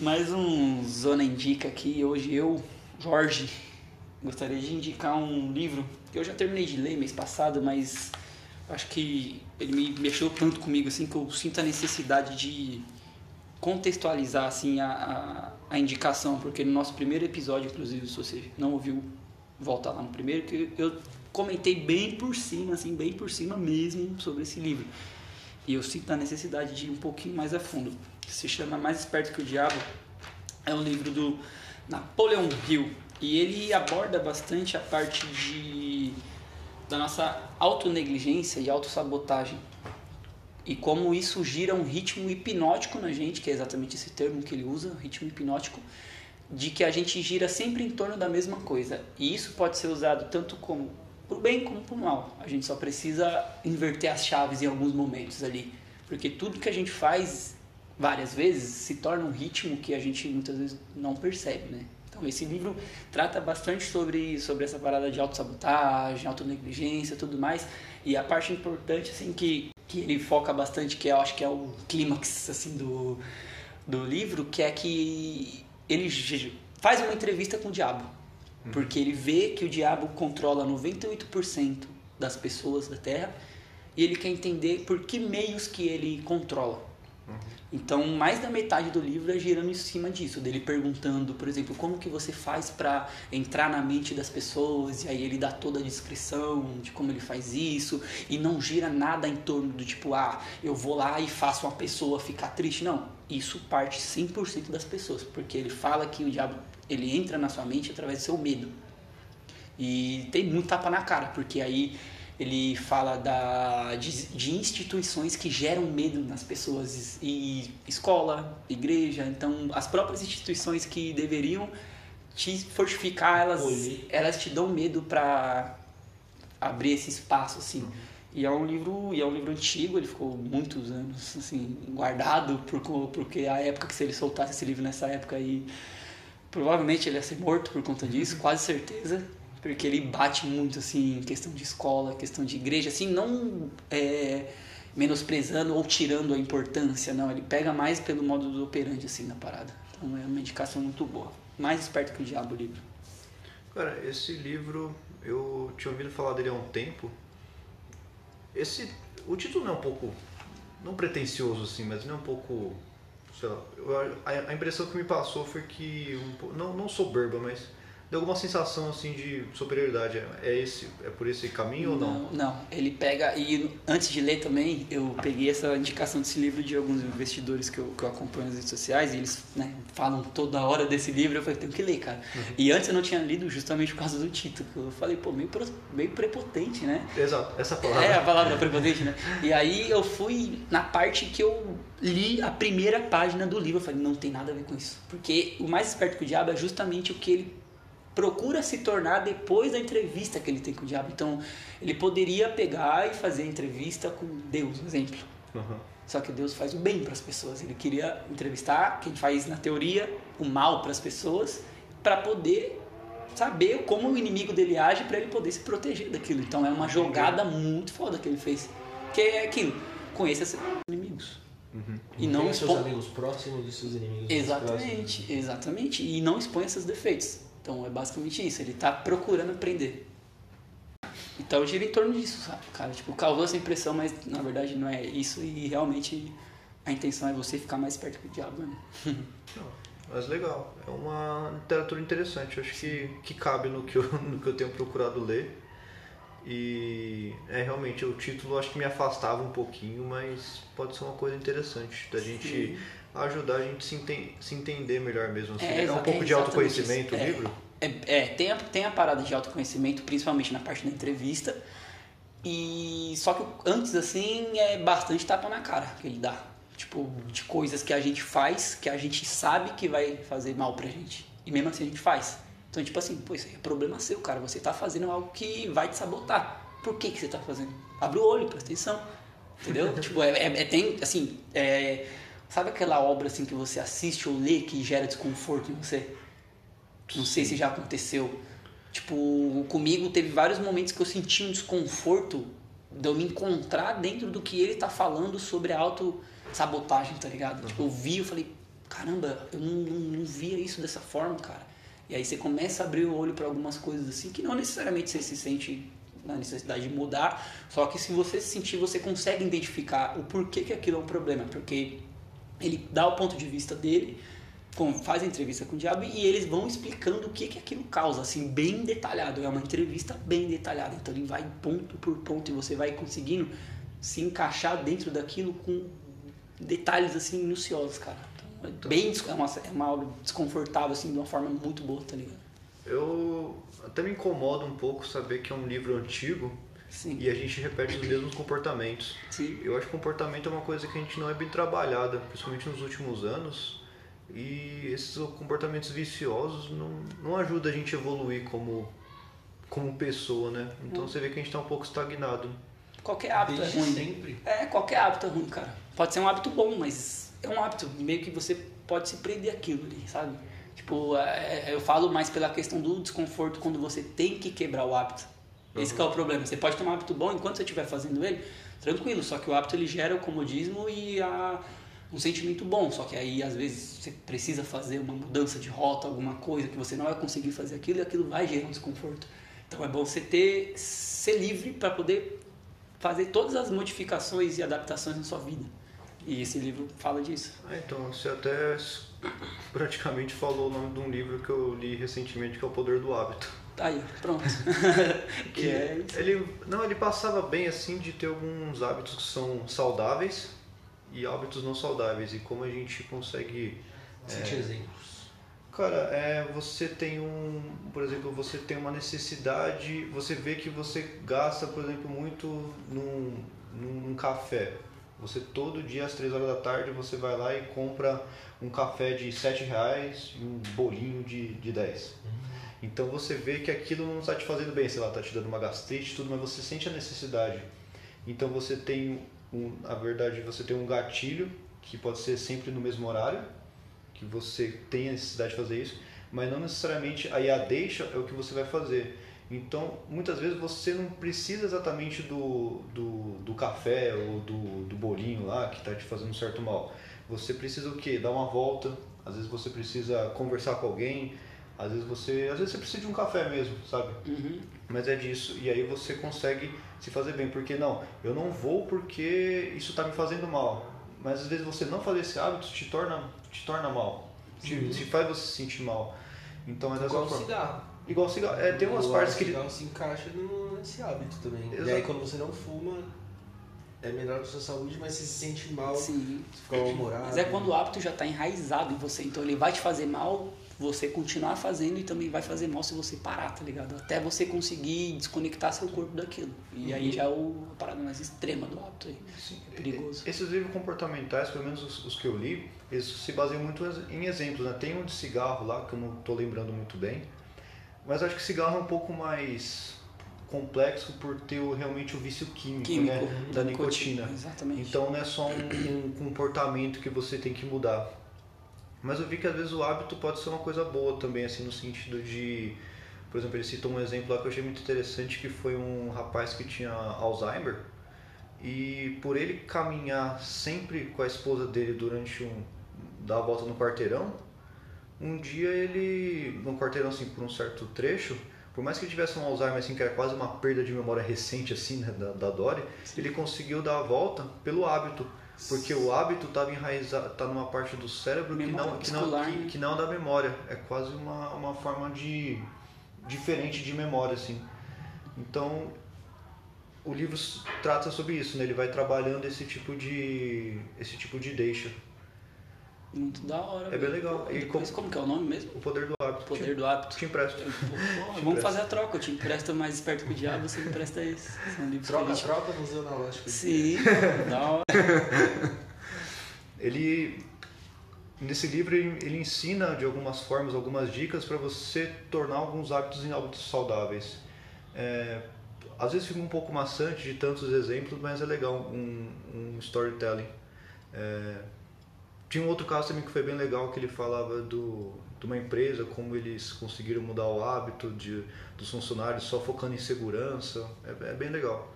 Mais um Zona Indica aqui. Hoje eu, Jorge, gostaria de indicar um livro que eu já terminei de ler mês passado, mas acho que ele me mexeu tanto comigo assim que eu sinto a necessidade de contextualizar assim a, a, a indicação, porque no nosso primeiro episódio, inclusive, se você não ouviu, volta lá no primeiro que eu comentei bem por cima, assim, bem por cima mesmo sobre esse livro. E eu sinto a necessidade de ir um pouquinho mais a fundo. Se chama Mais Esperto que o Diabo. É um livro do Napoleon Hill. E ele aborda bastante a parte de da nossa autonegligência e autossabotagem. E como isso gira um ritmo hipnótico na gente, que é exatamente esse termo que ele usa, ritmo hipnótico, de que a gente gira sempre em torno da mesma coisa. E isso pode ser usado tanto como pro bem como pro mal. A gente só precisa inverter as chaves em alguns momentos ali, porque tudo que a gente faz várias vezes se torna um ritmo que a gente muitas vezes não percebe, né? Então esse livro trata bastante sobre, sobre essa parada de autossabotagem, autonegligência, tudo mais. E a parte importante assim que, que ele foca bastante, que eu acho que é o clímax assim do, do livro, que é que ele faz uma entrevista com o diabo. Porque ele vê que o diabo controla 98% das pessoas da Terra e ele quer entender por que meios que ele controla. Então, mais da metade do livro é girando em cima disso, dele perguntando, por exemplo, como que você faz para entrar na mente das pessoas, e aí ele dá toda a descrição de como ele faz isso, e não gira nada em torno do tipo, ah, eu vou lá e faço uma pessoa ficar triste. Não, isso parte 100% das pessoas, porque ele fala que o diabo ele entra na sua mente através do seu medo. E tem muito tapa na cara, porque aí ele fala da, de, de, instituições que geram medo nas pessoas e escola, igreja, então as próprias instituições que deveriam te fortificar, elas, elas te dão medo para abrir esse espaço assim. E é um livro, e é um livro antigo, ele ficou muitos anos assim guardado por, porque a época que se ele soltasse esse livro nessa época aí provavelmente ele ia ser morto por conta disso, quase certeza porque ele bate muito assim em questão de escola, questão de igreja, assim, não é, menosprezando ou tirando a importância, não, ele pega mais pelo modo do operante assim na parada. Então é uma indicação muito boa. Mais esperto que o diabo o livro. Cara, esse livro eu tinha ouvido falar dele há um tempo. Esse o título não é um pouco não pretencioso assim, mas não é um pouco sei lá, a, a impressão que me passou foi que um, não não soberba, mas deu alguma sensação assim de superioridade. É esse, é por esse caminho não, ou não? Não, ele pega e antes de ler também eu peguei essa indicação desse livro de alguns investidores que eu, que eu acompanho nas redes sociais e eles né, falam toda hora desse livro. Eu falei tenho que ler, cara. Uhum. E antes eu não tinha lido justamente por causa do título. Eu falei pô meio meio prepotente, né? Exato, essa palavra. É a palavra prepotente, né? E aí eu fui na parte que eu li a primeira página do livro. Eu falei não tem nada a ver com isso, porque o mais esperto que o diabo é justamente o que ele procura se tornar depois da entrevista que ele tem com o diabo. Então, ele poderia pegar e fazer entrevista com Deus, por exemplo. Uhum. Só que Deus faz o bem para as pessoas. Ele queria entrevistar quem faz, na teoria, o mal para as pessoas, para poder saber como o inimigo dele age, para ele poder se proteger daquilo. Então, é uma jogada muito foda que ele fez. Que é aquilo: conheça seus inimigos. Uhum. E não expõe seus amigos próximos e seus inimigos Exatamente, próximos. exatamente. E não expõe esses defeitos. Então é basicamente isso, ele está procurando aprender. Então gira em torno disso, sabe? Cara, tipo, causou essa impressão, mas na verdade não é isso e realmente a intenção é você ficar mais perto do diabo mesmo. Não, mas legal, é uma literatura interessante, eu acho que, que cabe no que, eu, no que eu tenho procurado ler. E é realmente o título acho que me afastava um pouquinho, mas pode ser uma coisa interessante da gente Sim ajudar a gente se, enten se entender melhor mesmo. Assim. É, é um pouco é de autoconhecimento o livro? É, é, tem, a, tem a parada de autoconhecimento, principalmente na parte da entrevista. E só que antes, assim, é bastante tapa na cara que ele dá. Tipo, de coisas que a gente faz, que a gente sabe que vai fazer mal pra gente. E mesmo assim a gente faz. Então, tipo assim, pô, isso aí é problema seu, cara. Você tá fazendo algo que vai te sabotar. Por que, que você tá fazendo? Abre o olho, presta atenção. Entendeu? tipo, é, é, é, tem, assim, é, Sabe aquela obra assim que você assiste ou lê que gera desconforto em você? Não sei se já aconteceu. Tipo, comigo teve vários momentos que eu senti um desconforto de eu me encontrar dentro do que ele tá falando sobre a auto-sabotagem, tá ligado? Uhum. Tipo, eu vi, eu falei, caramba, eu não, não, não via isso dessa forma, cara. E aí você começa a abrir o olho para algumas coisas assim que não necessariamente você se sente na necessidade de mudar, só que se você se sentir, você consegue identificar o porquê que aquilo é um problema, porque ele dá o ponto de vista dele, faz a entrevista com o diabo e eles vão explicando o que que aquilo causa, assim, bem detalhado. É uma entrevista bem detalhada, então ele vai ponto por ponto e você vai conseguindo se encaixar dentro daquilo com detalhes assim minuciosos, cara. Então, é bem é uma, é uma aula desconfortável assim de uma forma muito boa, tá ligado? Eu até me incomoda um pouco saber que é um livro antigo Sim. e a gente repete os mesmos comportamentos. Sim. Eu acho que comportamento é uma coisa que a gente não é bem trabalhada, principalmente nos últimos anos. E esses comportamentos viciosos não, não ajudam a gente a evoluir como, como pessoa, né? Então hum. você vê que a gente está um pouco estagnado. Qualquer hábito é Desde é ruim. sempre. É, qualquer hábito é ruim, cara. Pode ser um hábito bom, mas é um hábito meio que você pode se prender aquilo ali, sabe? Tipo, é, é, eu falo mais pela questão do desconforto quando você tem que quebrar o hábito. Esse é o problema. Você pode ter um hábito bom enquanto você estiver fazendo ele, tranquilo. Só que o hábito ele gera o comodismo e a, um sentimento bom. Só que aí às vezes você precisa fazer uma mudança de rota, alguma coisa que você não vai conseguir fazer aquilo e aquilo vai gerar um desconforto. Então é bom você ter ser livre para poder fazer todas as modificações e adaptações na sua vida. E esse livro fala disso. Ah, então você até praticamente falou o nome de um livro que eu li recentemente, que é O Poder do Hábito. Tá aí, pronto. que é ele não, ele passava bem assim de ter alguns hábitos que são saudáveis e hábitos não saudáveis e como a gente consegue Cite é, exemplos. Cara, é, você tem um, por exemplo, você tem uma necessidade, você vê que você gasta, por exemplo, muito num, num café. Você todo dia às três horas da tarde você vai lá e compra um café de sete reais e um bolinho de, de 10. Uhum. Então você vê que aquilo não está te fazendo bem, sei lá, está te dando uma gastrite tudo, mas você sente a necessidade. Então você tem, um, na verdade, você tem um gatilho que pode ser sempre no mesmo horário, que você tem a necessidade de fazer isso, mas não necessariamente aí a deixa é o que você vai fazer. Então, muitas vezes você não precisa exatamente do, do, do café ou do, do bolinho lá que está te fazendo um certo mal. Você precisa o quê? Dar uma volta, às vezes você precisa conversar com alguém, às vezes você, às vezes você precisa de um café mesmo, sabe? Uhum. Mas é disso. E aí você consegue se fazer bem. Porque não, eu não vou porque isso está me fazendo mal. Mas às vezes você não fazer esse hábito te torna te torna mal. Te, uhum. te faz você se sentir mal. Então é dessa Igual forma. cigarro. Igual cigarro. É, tem umas partes que. O cigarro se encaixa nesse hábito também. Exato. E aí quando você não fuma, é melhor para sua saúde, mas você se sente mal, Sim. você fica mal-humorado. Mas é quando o hábito já está enraizado em você, então ele vai te fazer mal você continuar fazendo e também vai fazer mal se você parar, tá ligado? Até você conseguir desconectar seu corpo daquilo. E uhum. aí já é o, a parada mais extrema do hábito aí. Sim. É perigoso. Esses livros comportamentais, pelo menos os, os, que eu li, eles se baseiam muito em exemplos, né? Tem um de cigarro lá, que eu não tô lembrando muito bem, mas acho que cigarro é um pouco mais complexo por ter realmente o vício químico, químico né? da nicotina. nicotina. Exatamente. Então não é só um, um comportamento que você tem que mudar mas eu vi que às vezes o hábito pode ser uma coisa boa também, assim, no sentido de. Por exemplo, ele citou um exemplo lá que eu achei muito interessante, que foi um rapaz que tinha Alzheimer. E por ele caminhar sempre com a esposa dele durante um. dar a volta no quarteirão, um dia ele. no quarteirão, assim, por um certo trecho, por mais que ele tivesse um Alzheimer, assim, que era quase uma perda de memória recente, assim, né, da, da Dory, ele conseguiu dar a volta pelo hábito. Porque o hábito estava enraizado, está numa parte do cérebro que não, que, não, que, né? que não é da memória. É quase uma, uma forma de diferente de memória, assim. Então, o livro trata sobre isso, né? Ele vai trabalhando esse tipo de esse tipo de deixa. Muito da hora. É bem legal. E como, como que é o nome mesmo? O Poder do Hábito. O Poder te, do Hábito. Te empresto. Eu, pô, te vamos fazer a troca. Eu te empresto mais esperto que o diabo, você me empresta esse. São livros troca, gente... troca, museu analógico. Sim, da hora. ele, nesse livro, ele, ele ensina de algumas formas, algumas dicas para você tornar alguns hábitos em hábitos saudáveis. É, às vezes fica um pouco maçante de tantos exemplos, mas é legal um, um storytelling. É, tinha um outro caso também que foi bem legal, que ele falava do, de uma empresa, como eles conseguiram mudar o hábito de, dos funcionários só focando em segurança. É, é bem legal.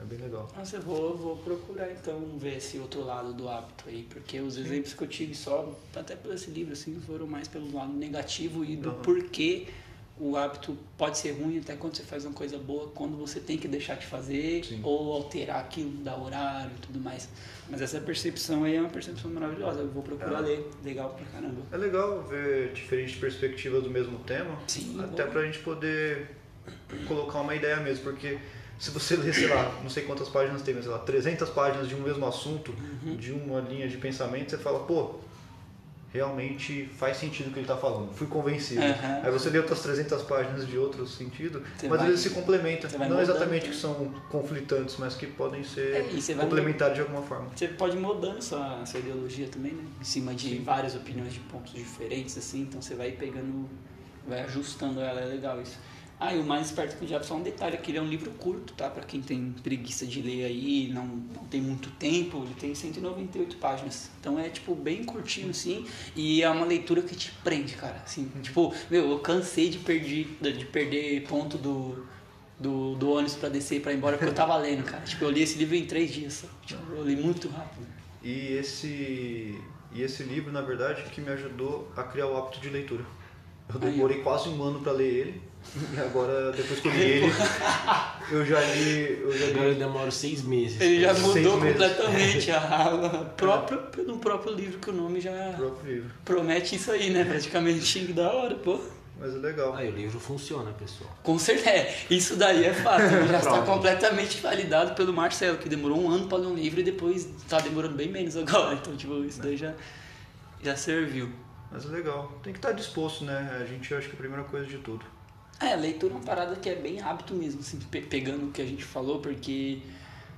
É bem legal. Nossa, eu vou, vou procurar então ver esse outro lado do hábito aí, porque os exemplos que eu tive só, até por esse livro, assim, foram mais pelo lado negativo e do uhum. porquê o hábito pode ser ruim até quando você faz uma coisa boa, quando você tem que deixar de fazer Sim. ou alterar aquilo, dar horário e tudo mais. Mas essa percepção aí é uma percepção maravilhosa. Eu vou procurar é. ler. Legal pra caramba. É legal ver diferentes perspectivas do mesmo tema. Sim. Até bom. pra gente poder colocar uma ideia mesmo, porque se você ler, sei lá, não sei quantas páginas tem, mas sei lá, 300 páginas de um mesmo assunto, uhum. de uma linha de pensamento, você fala, pô, realmente faz sentido o que ele está falando, fui convencido. Uhum. Aí você lê outras 300 páginas de outro sentido, você mas vai, eles se complementam. Não exatamente que são conflitantes, mas que podem ser é, complementares de alguma forma. Você pode ir mudando sua, sua ideologia também, né? Em cima de Sim. várias opiniões de pontos diferentes, assim, então você vai pegando, vai ajustando ela, é legal isso. Ah, e o mais esperto que o diabo, só um detalhe, que ele é um livro curto, tá? Para quem tem preguiça de ler aí, não, não tem muito tempo, ele tem 198 páginas. Então é, tipo, bem curtinho, assim, e é uma leitura que te prende, cara. Assim, tipo, meu, eu cansei de perder, de perder ponto do, do, do ônibus para descer para ir embora, porque eu tava lendo, cara. Tipo, eu li esse livro em três dias, tipo, eu li muito rápido. E esse, e esse livro, na verdade, que me ajudou a criar o hábito de leitura. Eu demorei Aí. quase um ano para ler ele. E agora, depois que eu li ele, eu já li. Eu já li... Agora eu demoro seis meses. Ele já mudou completamente a, próprio, no próprio livro, que o nome já promete isso aí, né? Praticamente da hora, pô. Mas é legal. Aí o livro funciona, pessoal. Com certeza. É, isso daí é fato. já está completamente validado pelo Marcelo, que demorou um ano para ler um livro e depois está demorando bem menos agora. Então, tipo, isso daí já, já serviu. Mas é legal. Tem que estar disposto, né? A gente acho que é a primeira coisa de tudo. É, leitura é uma parada que é bem hábito mesmo, assim, pegando o que a gente falou, porque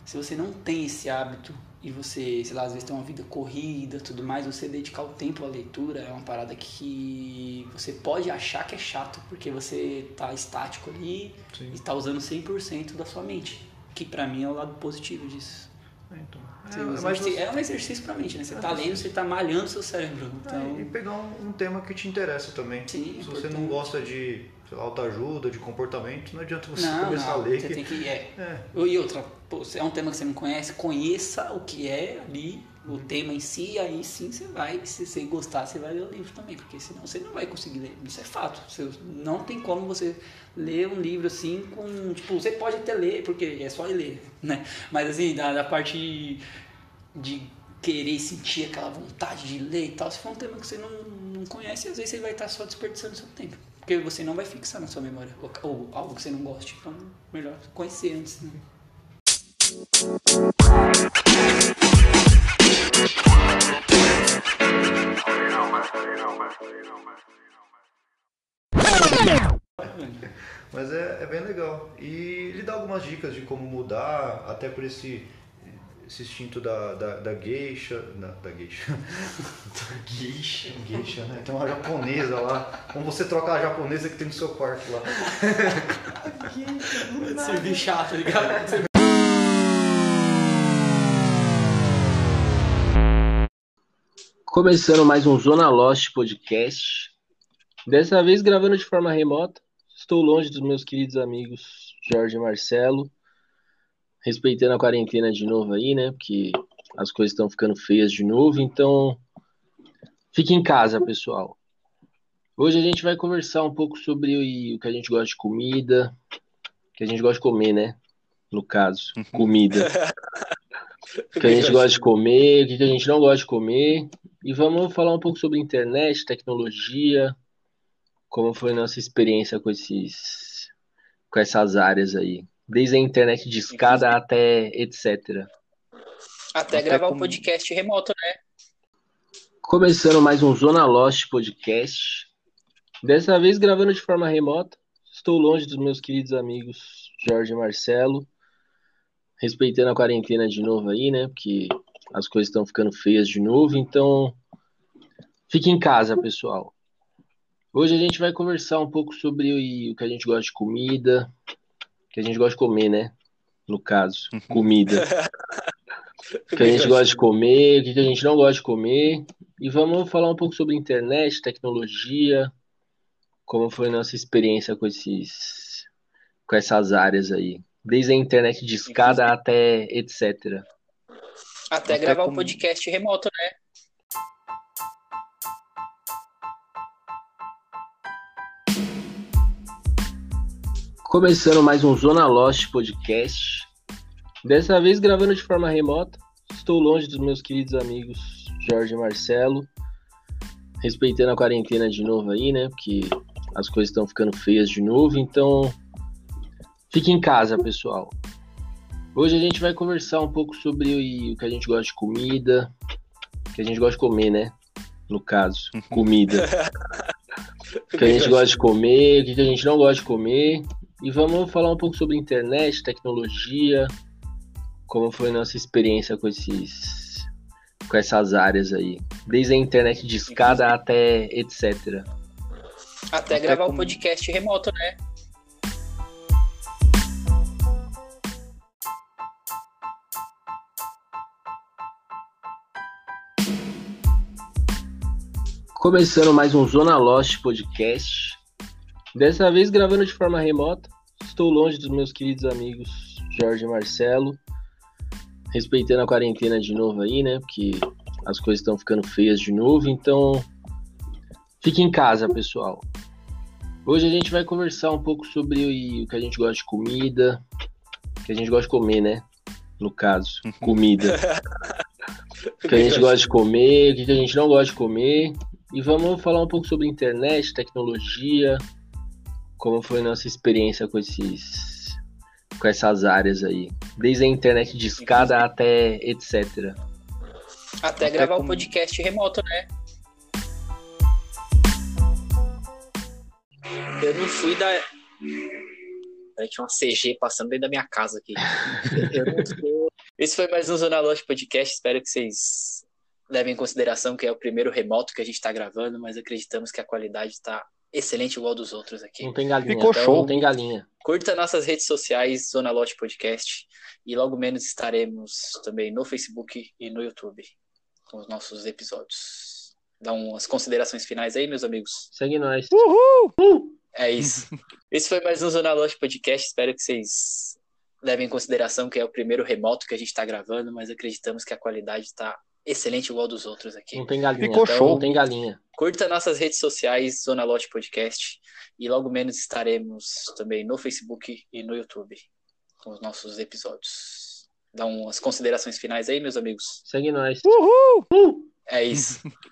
se você não tem esse hábito e você, sei lá, às vezes tem uma vida corrida tudo mais, você dedicar o tempo à leitura é uma parada que você pode achar que é chato, porque você tá estático ali Sim. e tá usando 100% da sua mente, que para mim é o lado positivo disso. É, então. É, mas você... é um exercício pra mente, né? Você é tá lendo, você tá malhando seu cérebro. Então... É, e pegar um, um, tema que te interessa também. Sim, Se você não gosta de autoajuda, de comportamento, não adianta você não, começar não, a ler. Você que... tem que. É. é. E outra, pô, é um tema que você não conhece, conheça o que é ali, o tema em si, aí sim você vai, se você gostar, você vai ler o livro também, porque senão você não vai conseguir ler. Isso é fato. Você, não tem como você ler um livro assim com. Tipo, você pode até ler, porque é só ler, né? Mas assim, da, da parte de querer sentir aquela vontade de ler e tal, se for um tema que você não, não conhece, às vezes você vai estar só desperdiçando seu tempo. Porque você não vai fixar na sua memória ou, algo que você não goste. Então, melhor conhecer antes. Né? Mas é, é bem legal. E ele dá algumas dicas de como mudar, até por esse esse instinto da, da, da geisha. Na, da geisha. da geisha. Geisha, né? Tem uma japonesa lá. Como você trocar a japonesa que tem no seu quarto lá. Servir chato, tá ligado? Começando mais um Zona Lost podcast. Dessa vez gravando de forma remota. Estou longe dos meus queridos amigos Jorge e Marcelo respeitando a quarentena de novo aí, né? Porque as coisas estão ficando feias de novo, então fique em casa, pessoal. Hoje a gente vai conversar um pouco sobre o que a gente gosta de comida, que a gente gosta de comer, né? No caso, comida. o que a gente gosta de comer, o que a gente não gosta de comer. E vamos falar um pouco sobre internet, tecnologia, como foi nossa experiência com esses com essas áreas aí. Desde a internet de escada até etc. Até, até gravar um podcast remoto, né? Começando mais um Zona Lost podcast. Dessa vez gravando de forma remota. Estou longe dos meus queridos amigos Jorge e Marcelo. Respeitando a quarentena de novo aí, né? Porque as coisas estão ficando feias de novo. Então, fique em casa, pessoal. Hoje a gente vai conversar um pouco sobre o que a gente gosta de comida, que a gente gosta de comer, né? No caso, uhum. comida. que a gente gosta de comer, o que a gente não gosta de comer. E vamos falar um pouco sobre internet, tecnologia, como foi nossa experiência com esses com essas áreas aí, Desde a internet de escada até etc. Até, Até gravar um como- podcast remoto, né? Começando mais um Zona Lost podcast. Dessa vez gravando de forma remota. Estou longe dos meus queridos amigos Jorge e Marcelo. Respeitando a quarentena de novo aí, né? Porque as coisas estão ficando feias de novo. Então, fique em casa, pessoal. Hoje a gente vai conversar um pouco sobre o que a gente gosta de comida. O que a gente gosta de comer, né? No caso, comida. O que a gente gosta de comer, o que a gente não gosta de comer. E vamos falar um pouco sobre internet, tecnologia, como foi nossa experiência com esses com essas áreas aí, desde a internet de escada até etc. Até, Até gravar um como- podcast remoto, né? Começando mais um Zona Lost podcast. Dessa vez gravando de forma remota. Estou longe dos meus queridos amigos Jorge e Marcelo. Respeitando a quarentena de novo aí, né? Porque as coisas estão ficando feias de novo. Então, fique em casa, pessoal. Hoje a gente vai conversar um pouco sobre o que a gente gosta de comida. O que a gente gosta de comer, né? No caso, comida. O que a gente gosta de comer, o que a gente não gosta de comer. E vamos falar um pouco sobre internet, tecnologia, como foi nossa experiência com esses com essas áreas aí, desde a internet de escada até etc. Até, Até gravar um como- podcast remoto, né? Eu não fui da. Peraí, tinha uma CG passando dentro da minha casa aqui. Eu não sou- Esse foi mais um Zona Lost Podcast. Espero que vocês levem em consideração que é o primeiro remoto que a gente está gravando, mas acreditamos que a qualidade está excelente igual dos outros aqui. Não tem galinha, Ficou então show. não tem galinha. Curta nossas redes sociais, Zona Lote Podcast. E logo menos estaremos também no Facebook e no YouTube com os nossos episódios. Dá umas considerações finais aí, meus amigos. Segue nós. É isso. Esse foi mais um Zona Lote Podcast. Espero que vocês levem em consideração que é o primeiro remoto que a gente está gravando, mas acreditamos que a qualidade está excelente igual dos outros aqui. Não tem galinha, Ficou então show. não tem galinha. Curta nossas redes sociais, Zona Lote Podcast. E logo menos estaremos também no Facebook e no YouTube com os nossos episódios. Dá umas considerações finais aí, meus amigos. Segue nós. É isso.